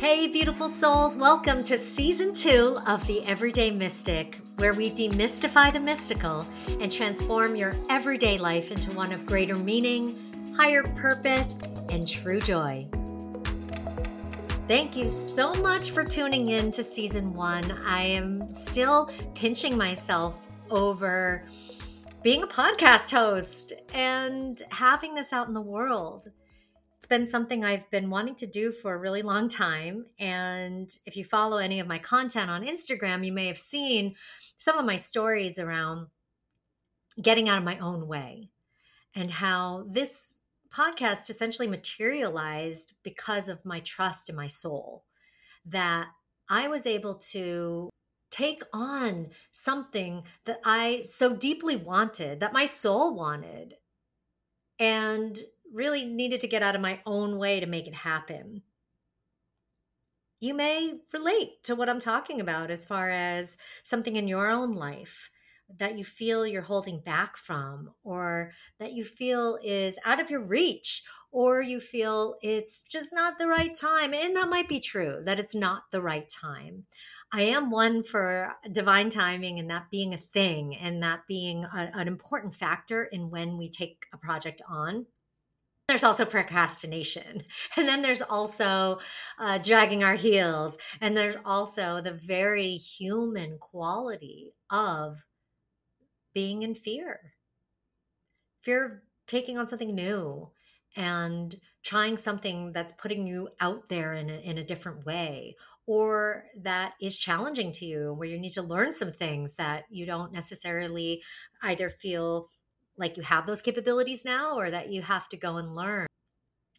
Hey, beautiful souls, welcome to season two of The Everyday Mystic, where we demystify the mystical and transform your everyday life into one of greater meaning, higher purpose, and true joy. Thank you so much for tuning in to season one. I am still pinching myself over being a podcast host and having this out in the world been something I've been wanting to do for a really long time. And if you follow any of my content on Instagram, you may have seen some of my stories around getting out of my own way and how this podcast essentially materialized because of my trust in my soul that I was able to take on something that I so deeply wanted, that my soul wanted, and really needed to get out of my own way to make it happen. You may relate to what I'm talking about as far as something in your own life that you feel you're holding back from, or that you feel is out of your reach, or you feel it's just not the right time. And that might be true that it's not the right time. I am one for divine timing and that being a thing and that being a, an important factor in when we take a project on there's also procrastination. And then there's also uh, dragging our heels. And there's also the very human quality of being in fear. Fear of taking on something new and trying something that's putting you out there in a, in a different way or that is challenging to you where you need to learn some things that you don't necessarily either feel like you have those capabilities now or that you have to go and learn.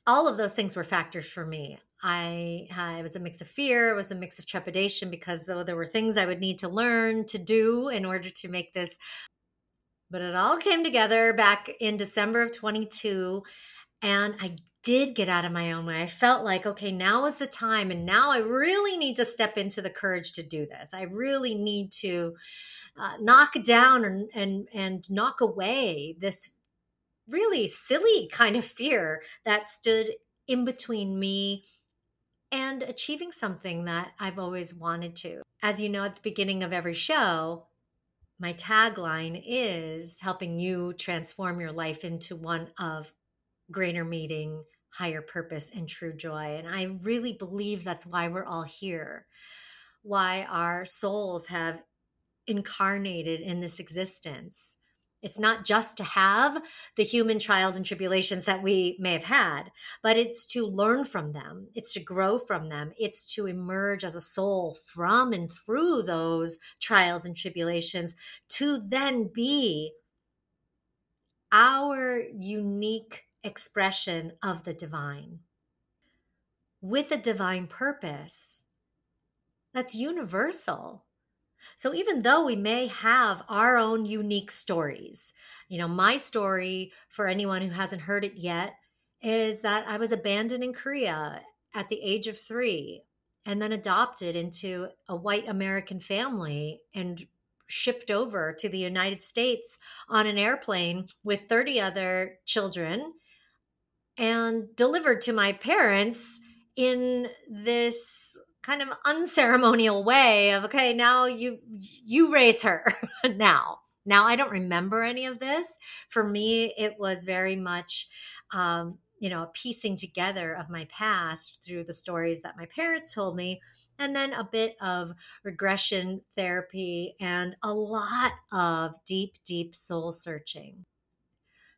All of those things were factors for me. I, I was a mix of fear, it was a mix of trepidation because though there were things I would need to learn to do in order to make this. But it all came together back in December of 22 and I did get out of my own way. I felt like, okay, now is the time. And now I really need to step into the courage to do this. I really need to uh, knock down and, and, and knock away this really silly kind of fear that stood in between me and achieving something that I've always wanted to. As you know, at the beginning of every show, my tagline is helping you transform your life into one of greater meaning, higher purpose, and true joy. And I really believe that's why we're all here, why our souls have incarnated in this existence. It's not just to have the human trials and tribulations that we may have had, but it's to learn from them. It's to grow from them. It's to emerge as a soul from and through those trials and tribulations to then be our unique expression of the divine with a divine purpose that's universal. So even though we may have our own unique stories, you know, my story for anyone who hasn't heard it yet is that I was abandoned in Korea at the age of three and then adopted into a white American family and shipped over to the United States on an airplane with 30 other children and delivered to my parents in this kind of unceremonial way of okay now you you raise her now. Now i don't remember any of this. For me it was very much um, you know a piecing together of my past through the stories that my parents told me and then a bit of regression therapy and a lot of deep deep soul searching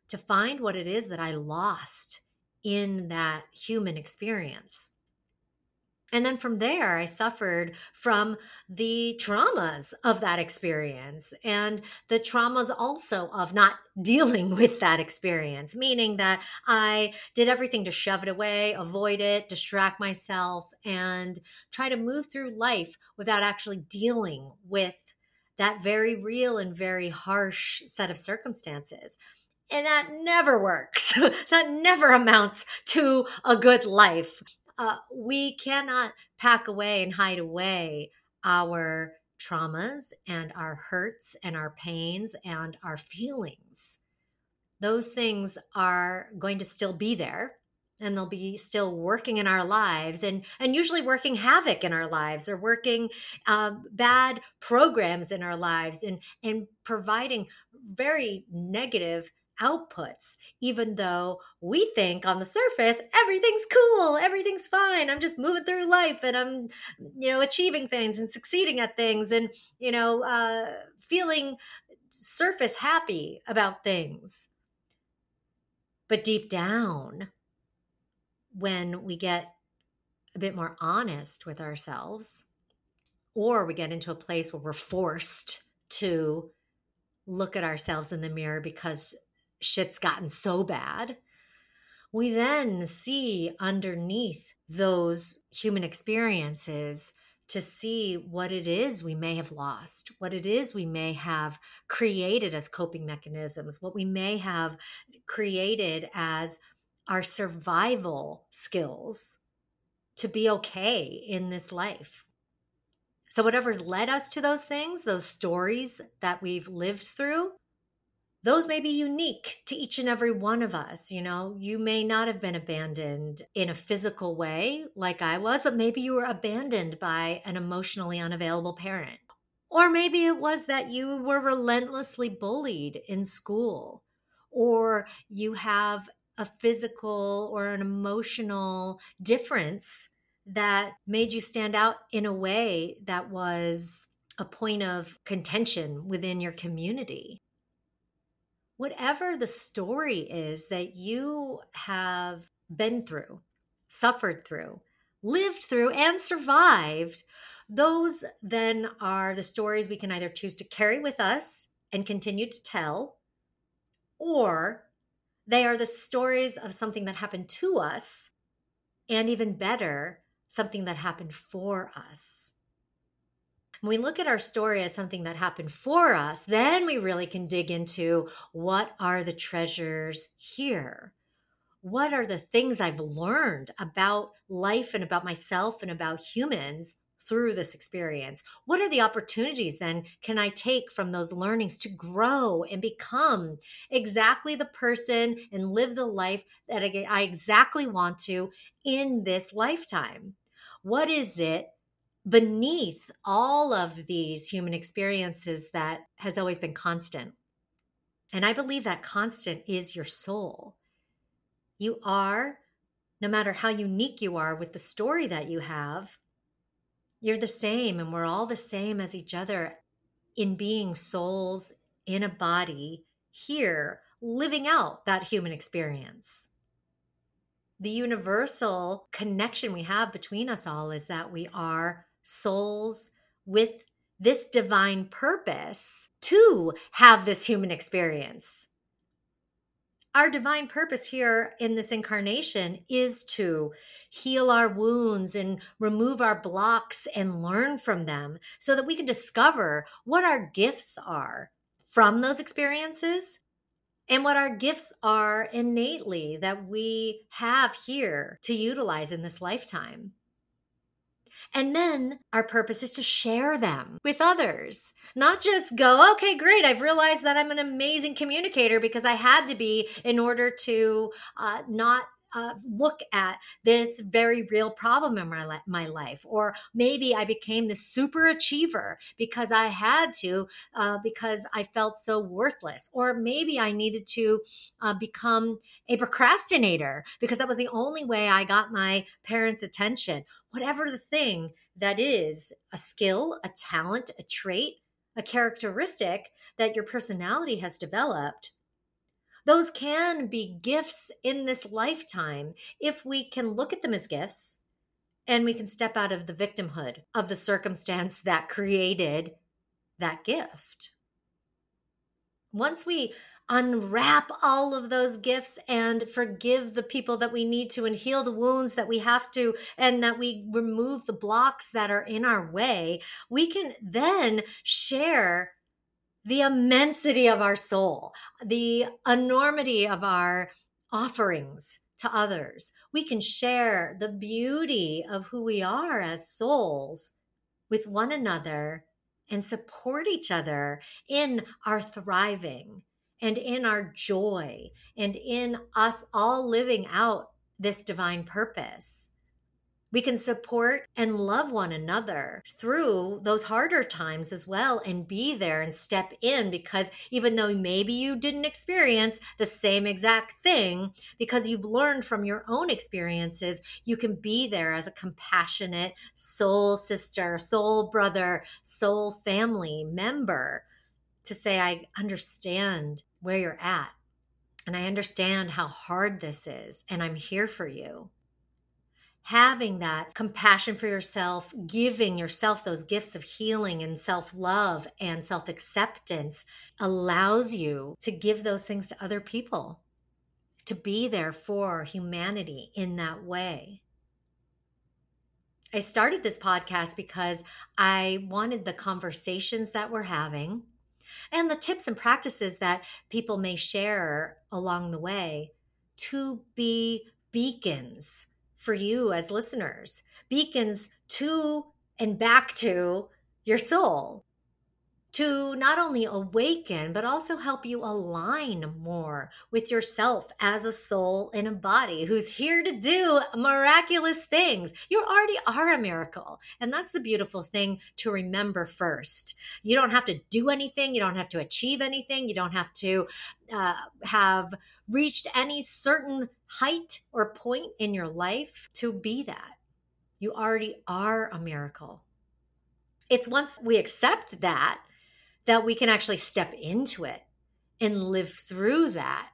to find what it is that i lost in that human experience. And then from there, I suffered from the traumas of that experience and the traumas also of not dealing with that experience, meaning that I did everything to shove it away, avoid it, distract myself, and try to move through life without actually dealing with that very real and very harsh set of circumstances. And that never works. that never amounts to a good life. Uh, we cannot pack away and hide away our traumas and our hurts and our pains and our feelings. Those things are going to still be there. and they'll be still working in our lives and and usually working havoc in our lives or working um, bad programs in our lives and and providing very negative outputs even though we think on the surface everything's cool everything's fine i'm just moving through life and i'm you know achieving things and succeeding at things and you know uh, feeling surface happy about things. But deep down when we get a bit more honest with ourselves, or we get into a place where we're forced to look at ourselves in the mirror because shit's gotten so bad, we then see underneath those human experiences to see what it is we may have lost, what it is we may have created as coping mechanisms, what we may have created as our survival skills to be okay in this life. So, whatever's led us to those things, those stories that we've lived through, those may be unique to each and every one of us. You know, you may not have been abandoned in a physical way like I was, but maybe you were abandoned by an emotionally unavailable parent. Or maybe it was that you were relentlessly bullied in school, or you have a physical or an emotional difference that made you stand out in a way that was a point of contention within your community. Whatever the story is that you have been through, suffered through, lived through, and survived, those then are the stories we can either choose to carry with us and continue to tell, or they are the stories of something that happened to us, and even better, something that happened for us. We look at our story as something that happened for us, then we really can dig into what are the treasures here? What are the things I've learned about life and about myself and about humans through this experience? What are the opportunities then can I take from those learnings to grow and become exactly the person and live the life that I exactly want to in this lifetime? What is it beneath all of these human experiences that has always been constant? And I believe that constant is your soul. You are, no matter how unique you are with the story that you have, you're the same, and we're all the same as each other in being souls in a body here, living out that human experience. The universal connection we have between us all is that we are souls with this divine purpose to have this human experience our divine purpose here in this incarnation is to heal our wounds and remove our blocks and learn from them so that we can discover what our gifts are from those experiences and what our gifts are innately that we have here to utilize in this lifetime. And then our purpose is to share them with others, not just go, okay, great. I've realized that I'm an amazing communicator because I had to be in order to uh, not uh, look at this very real problem in my, li- my life. Or maybe I became the super achiever because I had to, uh, because I felt so worthless. Or maybe I needed to uh, become a procrastinator because that was the only way I got my parents' attention. Whatever the thing that is a skill, a talent, a trait, a characteristic that your personality has developed those can be gifts in this lifetime if we can look at them as gifts and we can step out of the victimhood of the circumstance that created that gift. Once we unwrap all of those gifts and forgive the people that we need to and heal the wounds that we have to and that we remove the blocks that are in our way, we can then share the immensity of our soul, the enormity of our offerings to others. We can share the beauty of who we are as souls with one another and support each other in our thriving and in our joy and in us all living out this divine purpose. We can support and love one another through those harder times as well and be there and step in because even though maybe you didn't experience the same exact thing, because you've learned from your own experiences, you can be there as a compassionate soul sister, soul brother, soul family member to say, I understand where you're at. And I understand how hard this is, and I'm here for you having that compassion for yourself, giving yourself those gifts of healing and self love and self acceptance allows you to give those things to other people, to be there for humanity in that way. I started this podcast because I wanted the conversations that we're having and the tips and practices that people may share along the way to be beacons for you as listeners, beacons to and back to your soul to not only awaken, but also help you align more with yourself as a soul in a body who's here to do miraculous things. You already are a miracle. And that's the beautiful thing to remember first. You don't have to do anything, you don't have to achieve anything, you don't have to uh, have reached any certain height or point in your life to be that. You already are a miracle. It's once we accept that that we can actually step into it and live through that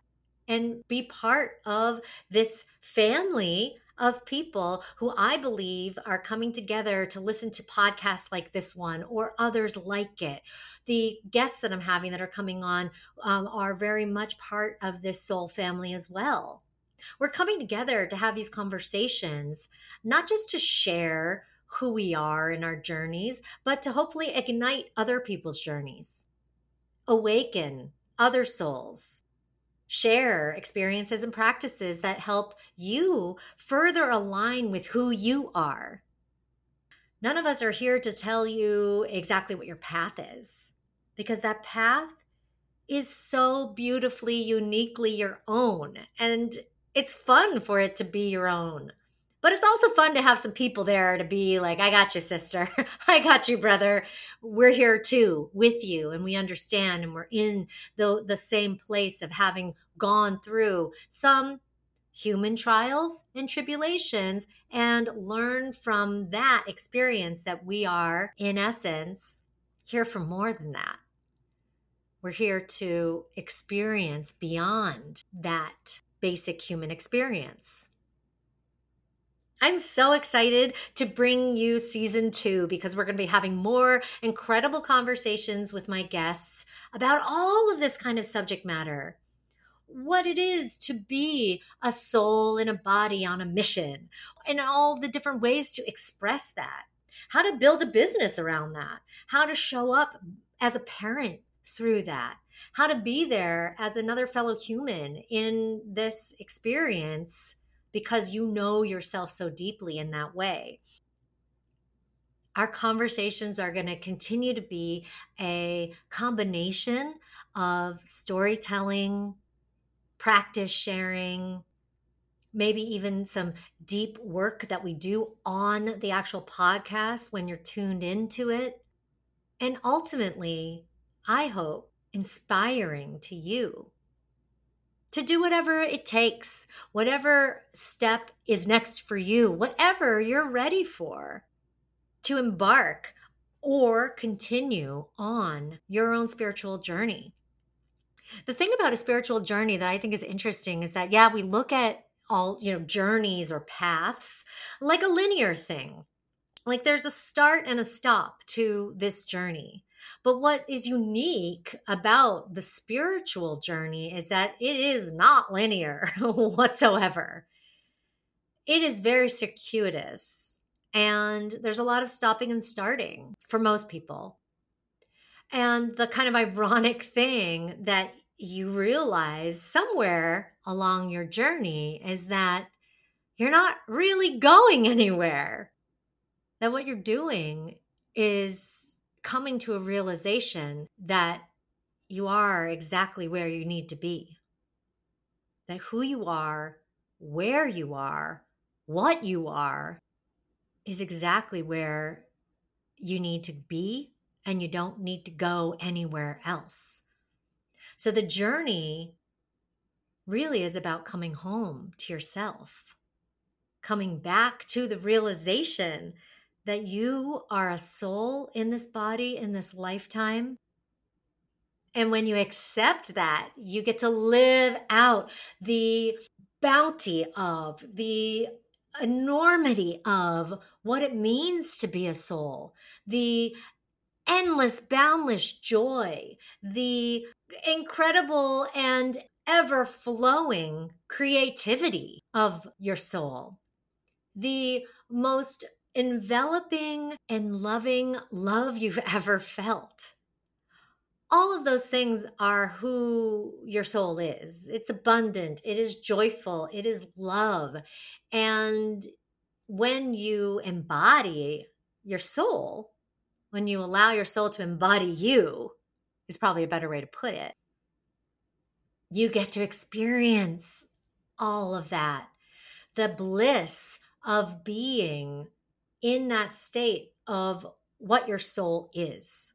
and be part of this family of people who I believe are coming together to listen to podcasts like this one or others like it. The guests that I'm having that are coming on um, are very much part of this soul family as well. We're coming together to have these conversations, not just to share who we are in our journeys, but to hopefully ignite other people's journeys, awaken other souls, share experiences and practices that help you further align with who you are. None of us are here to tell you exactly what your path is, because that path is so beautifully, uniquely your own. And it's fun for it to be your own. But it's also fun to have some people there to be like, I got you, sister. I got you, brother. We're here too with you and we understand and we're in the, the same place of having gone through some human trials and tribulations and learn from that experience that we are, in essence, here for more than that. We're here to experience beyond that basic human experience. I'm so excited to bring you season two because we're going to be having more incredible conversations with my guests about all of this kind of subject matter. What it is to be a soul in a body on a mission, and all the different ways to express that. How to build a business around that. How to show up as a parent through that. How to be there as another fellow human in this experience because you know yourself so deeply in that way. Our conversations are going to continue to be a combination of storytelling, practice sharing, maybe even some deep work that we do on the actual podcast when you're tuned into it. And ultimately, I hope, inspiring to you to do whatever it takes, whatever step is next for you, whatever you're ready for to embark or continue on your own spiritual journey. The thing about a spiritual journey that I think is interesting is that, yeah, we look at all, you know, journeys or paths like a linear thing. Like there's a start and a stop to this journey. But what is unique about the spiritual journey is that it is not linear whatsoever. It is very circuitous, and there's a lot of stopping and starting for most people. And the kind of ironic thing that you realize somewhere along your journey is that you're not really going anywhere. That what you're doing is coming to a realization that you are exactly where you need to be. That who you are where you are, what you are, is exactly where you need to be, and you don't need to go anywhere else. So the journey really is about coming home to yourself, coming back to the realization that you are a soul in this body in this lifetime. And when you accept that, you get to live out the bounty of, the enormity of what it means to be a soul, the endless, boundless joy, the incredible and ever flowing creativity of your soul, the most enveloping and loving love you've ever felt. All of those things are who your soul is. It's abundant, it is joyful, it is love. And when you embody your soul, when you allow your soul to embody you, is probably a better way to put it. You get to experience all of that. The bliss of being in that state of what your soul is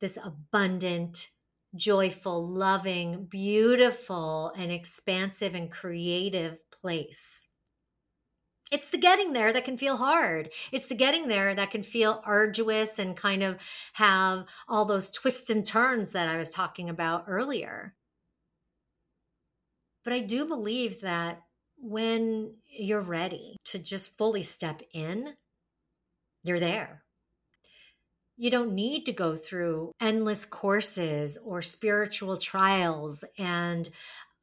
this abundant, joyful, loving, beautiful, and expansive and creative place. It's the getting there that can feel hard. It's the getting there that can feel arduous and kind of have all those twists and turns that I was talking about earlier. But I do believe that when you're ready to just fully step in, you're there. You don't need to go through endless courses or spiritual trials and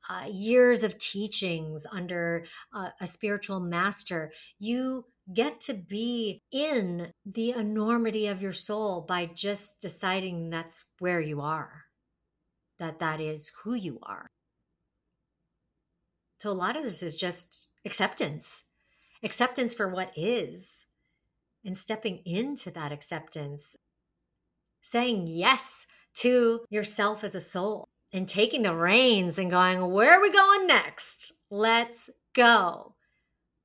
uh, years of teachings under uh, a spiritual master. You get to be in the enormity of your soul by just deciding that's where you are, that that is who you are. So a lot of this is just acceptance, acceptance for what is, and stepping into that acceptance, saying yes to yourself as a soul and taking the reins and going, where are we going next? Let's go.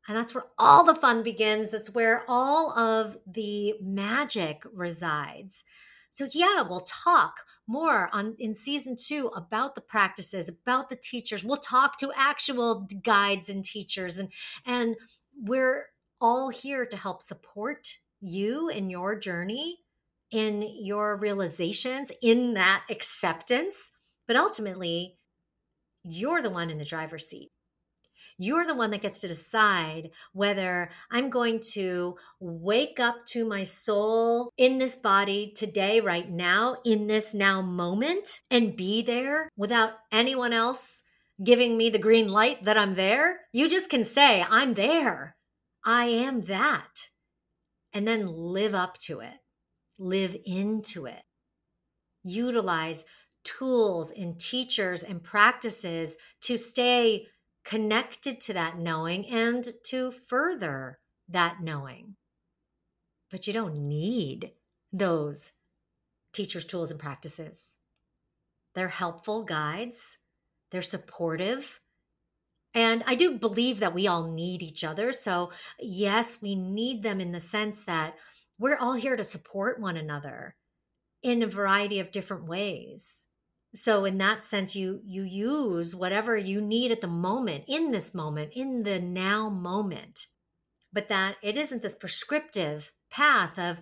And that's where all the fun begins. That's where all of the magic resides. So yeah, we'll talk more on in season 2 about the practices, about the teachers. We'll talk to actual guides and teachers and and we're all here to help support you in your journey, in your realizations, in that acceptance. But ultimately, you're the one in the driver's seat. You're the one that gets to decide whether I'm going to wake up to my soul in this body today, right now, in this now moment, and be there without anyone else giving me the green light that I'm there. You just can say, I'm there. I am that. And then live up to it, live into it. Utilize tools and teachers and practices to stay connected to that knowing and to further that knowing. But you don't need those teachers' tools and practices. They're helpful guides, they're supportive, and I do believe that we all need each other. So, yes, we need them in the sense that we're all here to support one another in a variety of different ways. So in that sense you you use whatever you need at the moment in this moment in the now moment. But that it isn't this prescriptive path of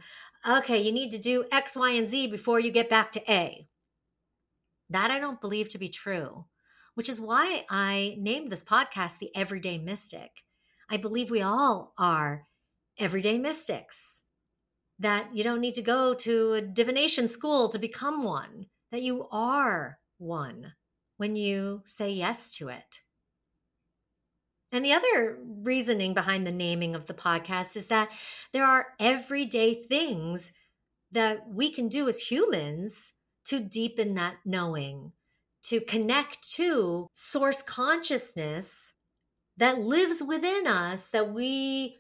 okay, you need to do X, Y, and Z before you get back to A. That I don't believe to be true which is why I named this podcast The Everyday Mystic. I believe we all are everyday mystics, that you don't need to go to a divination school to become one, that you are one when you say yes to it. And the other reasoning behind the naming of the podcast is that there are everyday things that we can do as humans to deepen that knowing, to connect to source consciousness that lives within us that we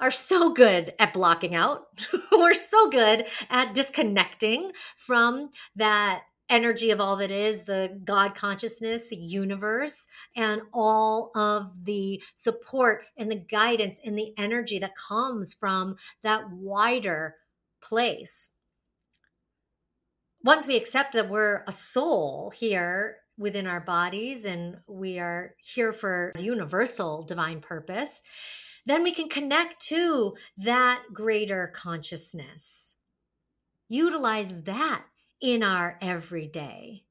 are so good at blocking out. We're so good at disconnecting from that energy of all that is the God consciousness, the universe, and all of the support and the guidance and the energy that comes from that wider place. Once we accept that we're a soul here within our bodies and we are here for universal divine purpose, then we can connect to that greater consciousness. Utilize that in our everyday.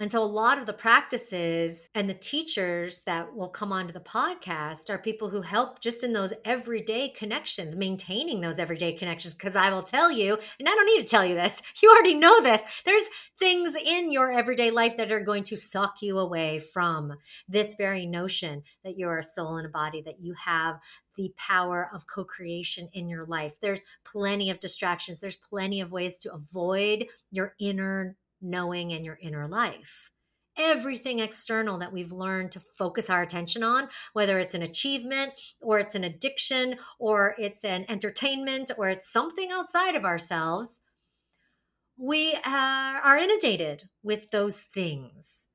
And so, a lot of the practices and the teachers that will come onto the podcast are people who help just in those everyday connections, maintaining those everyday connections. Because I will tell you, and I don't need to tell you this, you already know this, there's things in your everyday life that are going to suck you away from this very notion that you're a soul and a body, that you have the power of co creation in your life. There's plenty of distractions, there's plenty of ways to avoid your inner knowing and your inner life. Everything external that we've learned to focus our attention on, whether it's an achievement or it's an addiction or it's an entertainment or it's something outside of ourselves, we uh, are inundated with those things.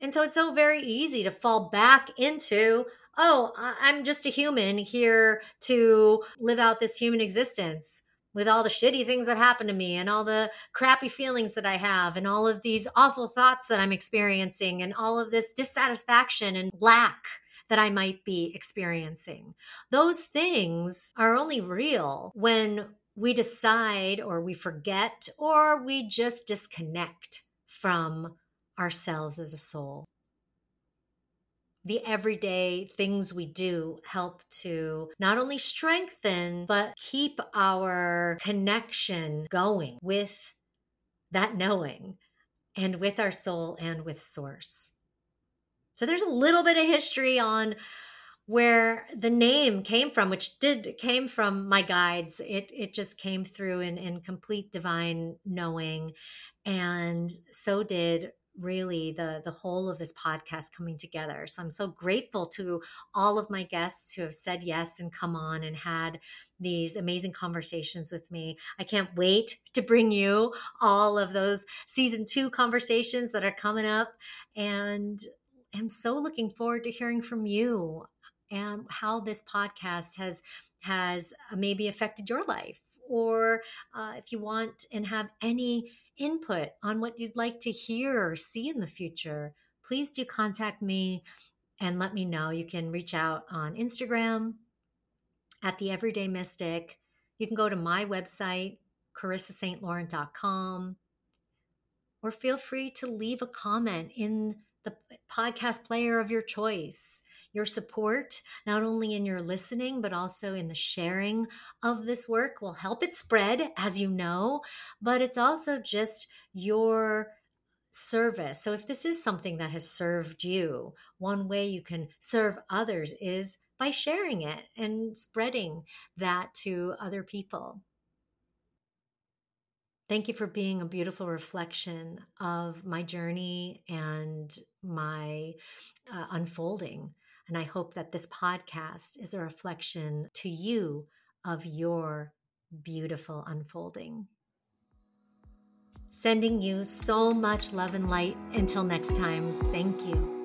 And so it's so very easy to fall back into, oh, I'm just a human here to live out this human existence with all the shitty things that happen to me and all the crappy feelings that I have and all of these awful thoughts that I'm experiencing and all of this dissatisfaction and lack that I might be experiencing. Those things are only real when we decide or we forget or we just disconnect from ourselves as a soul the everyday things we do help to not only strengthen, but keep our connection going with that knowing and with our soul and with source. So there's a little bit of history on where the name came from, which did came from my guides. It it just came through in, in complete divine knowing. And so did really the the whole of this podcast coming together. So i'm so grateful to all of my guests who have said yes and come on and had these amazing conversations with me. I can't wait to bring you all of those season 2 conversations that are coming up and i'm so looking forward to hearing from you and how this podcast has has uh, maybe affected your life or uh, if you want and have any input on what you'd like to hear or see in the future, please do contact me and let me know. You can reach out on Instagram at the Everyday Mystic. You can go to my website, corissastlaurent.com, or feel free to leave a comment in the podcast player of your choice your support, not only in your listening, but also in the sharing of this work, will help it spread, as you know, but it's also just your service. So if this is something that has served you, one way you can serve others is by sharing it and spreading that to other people. Thank you for being a beautiful reflection of my journey and my uh, unfolding. And I hope that this podcast is a reflection to you of your beautiful unfolding. Sending you so much love and light. Until next time, thank you.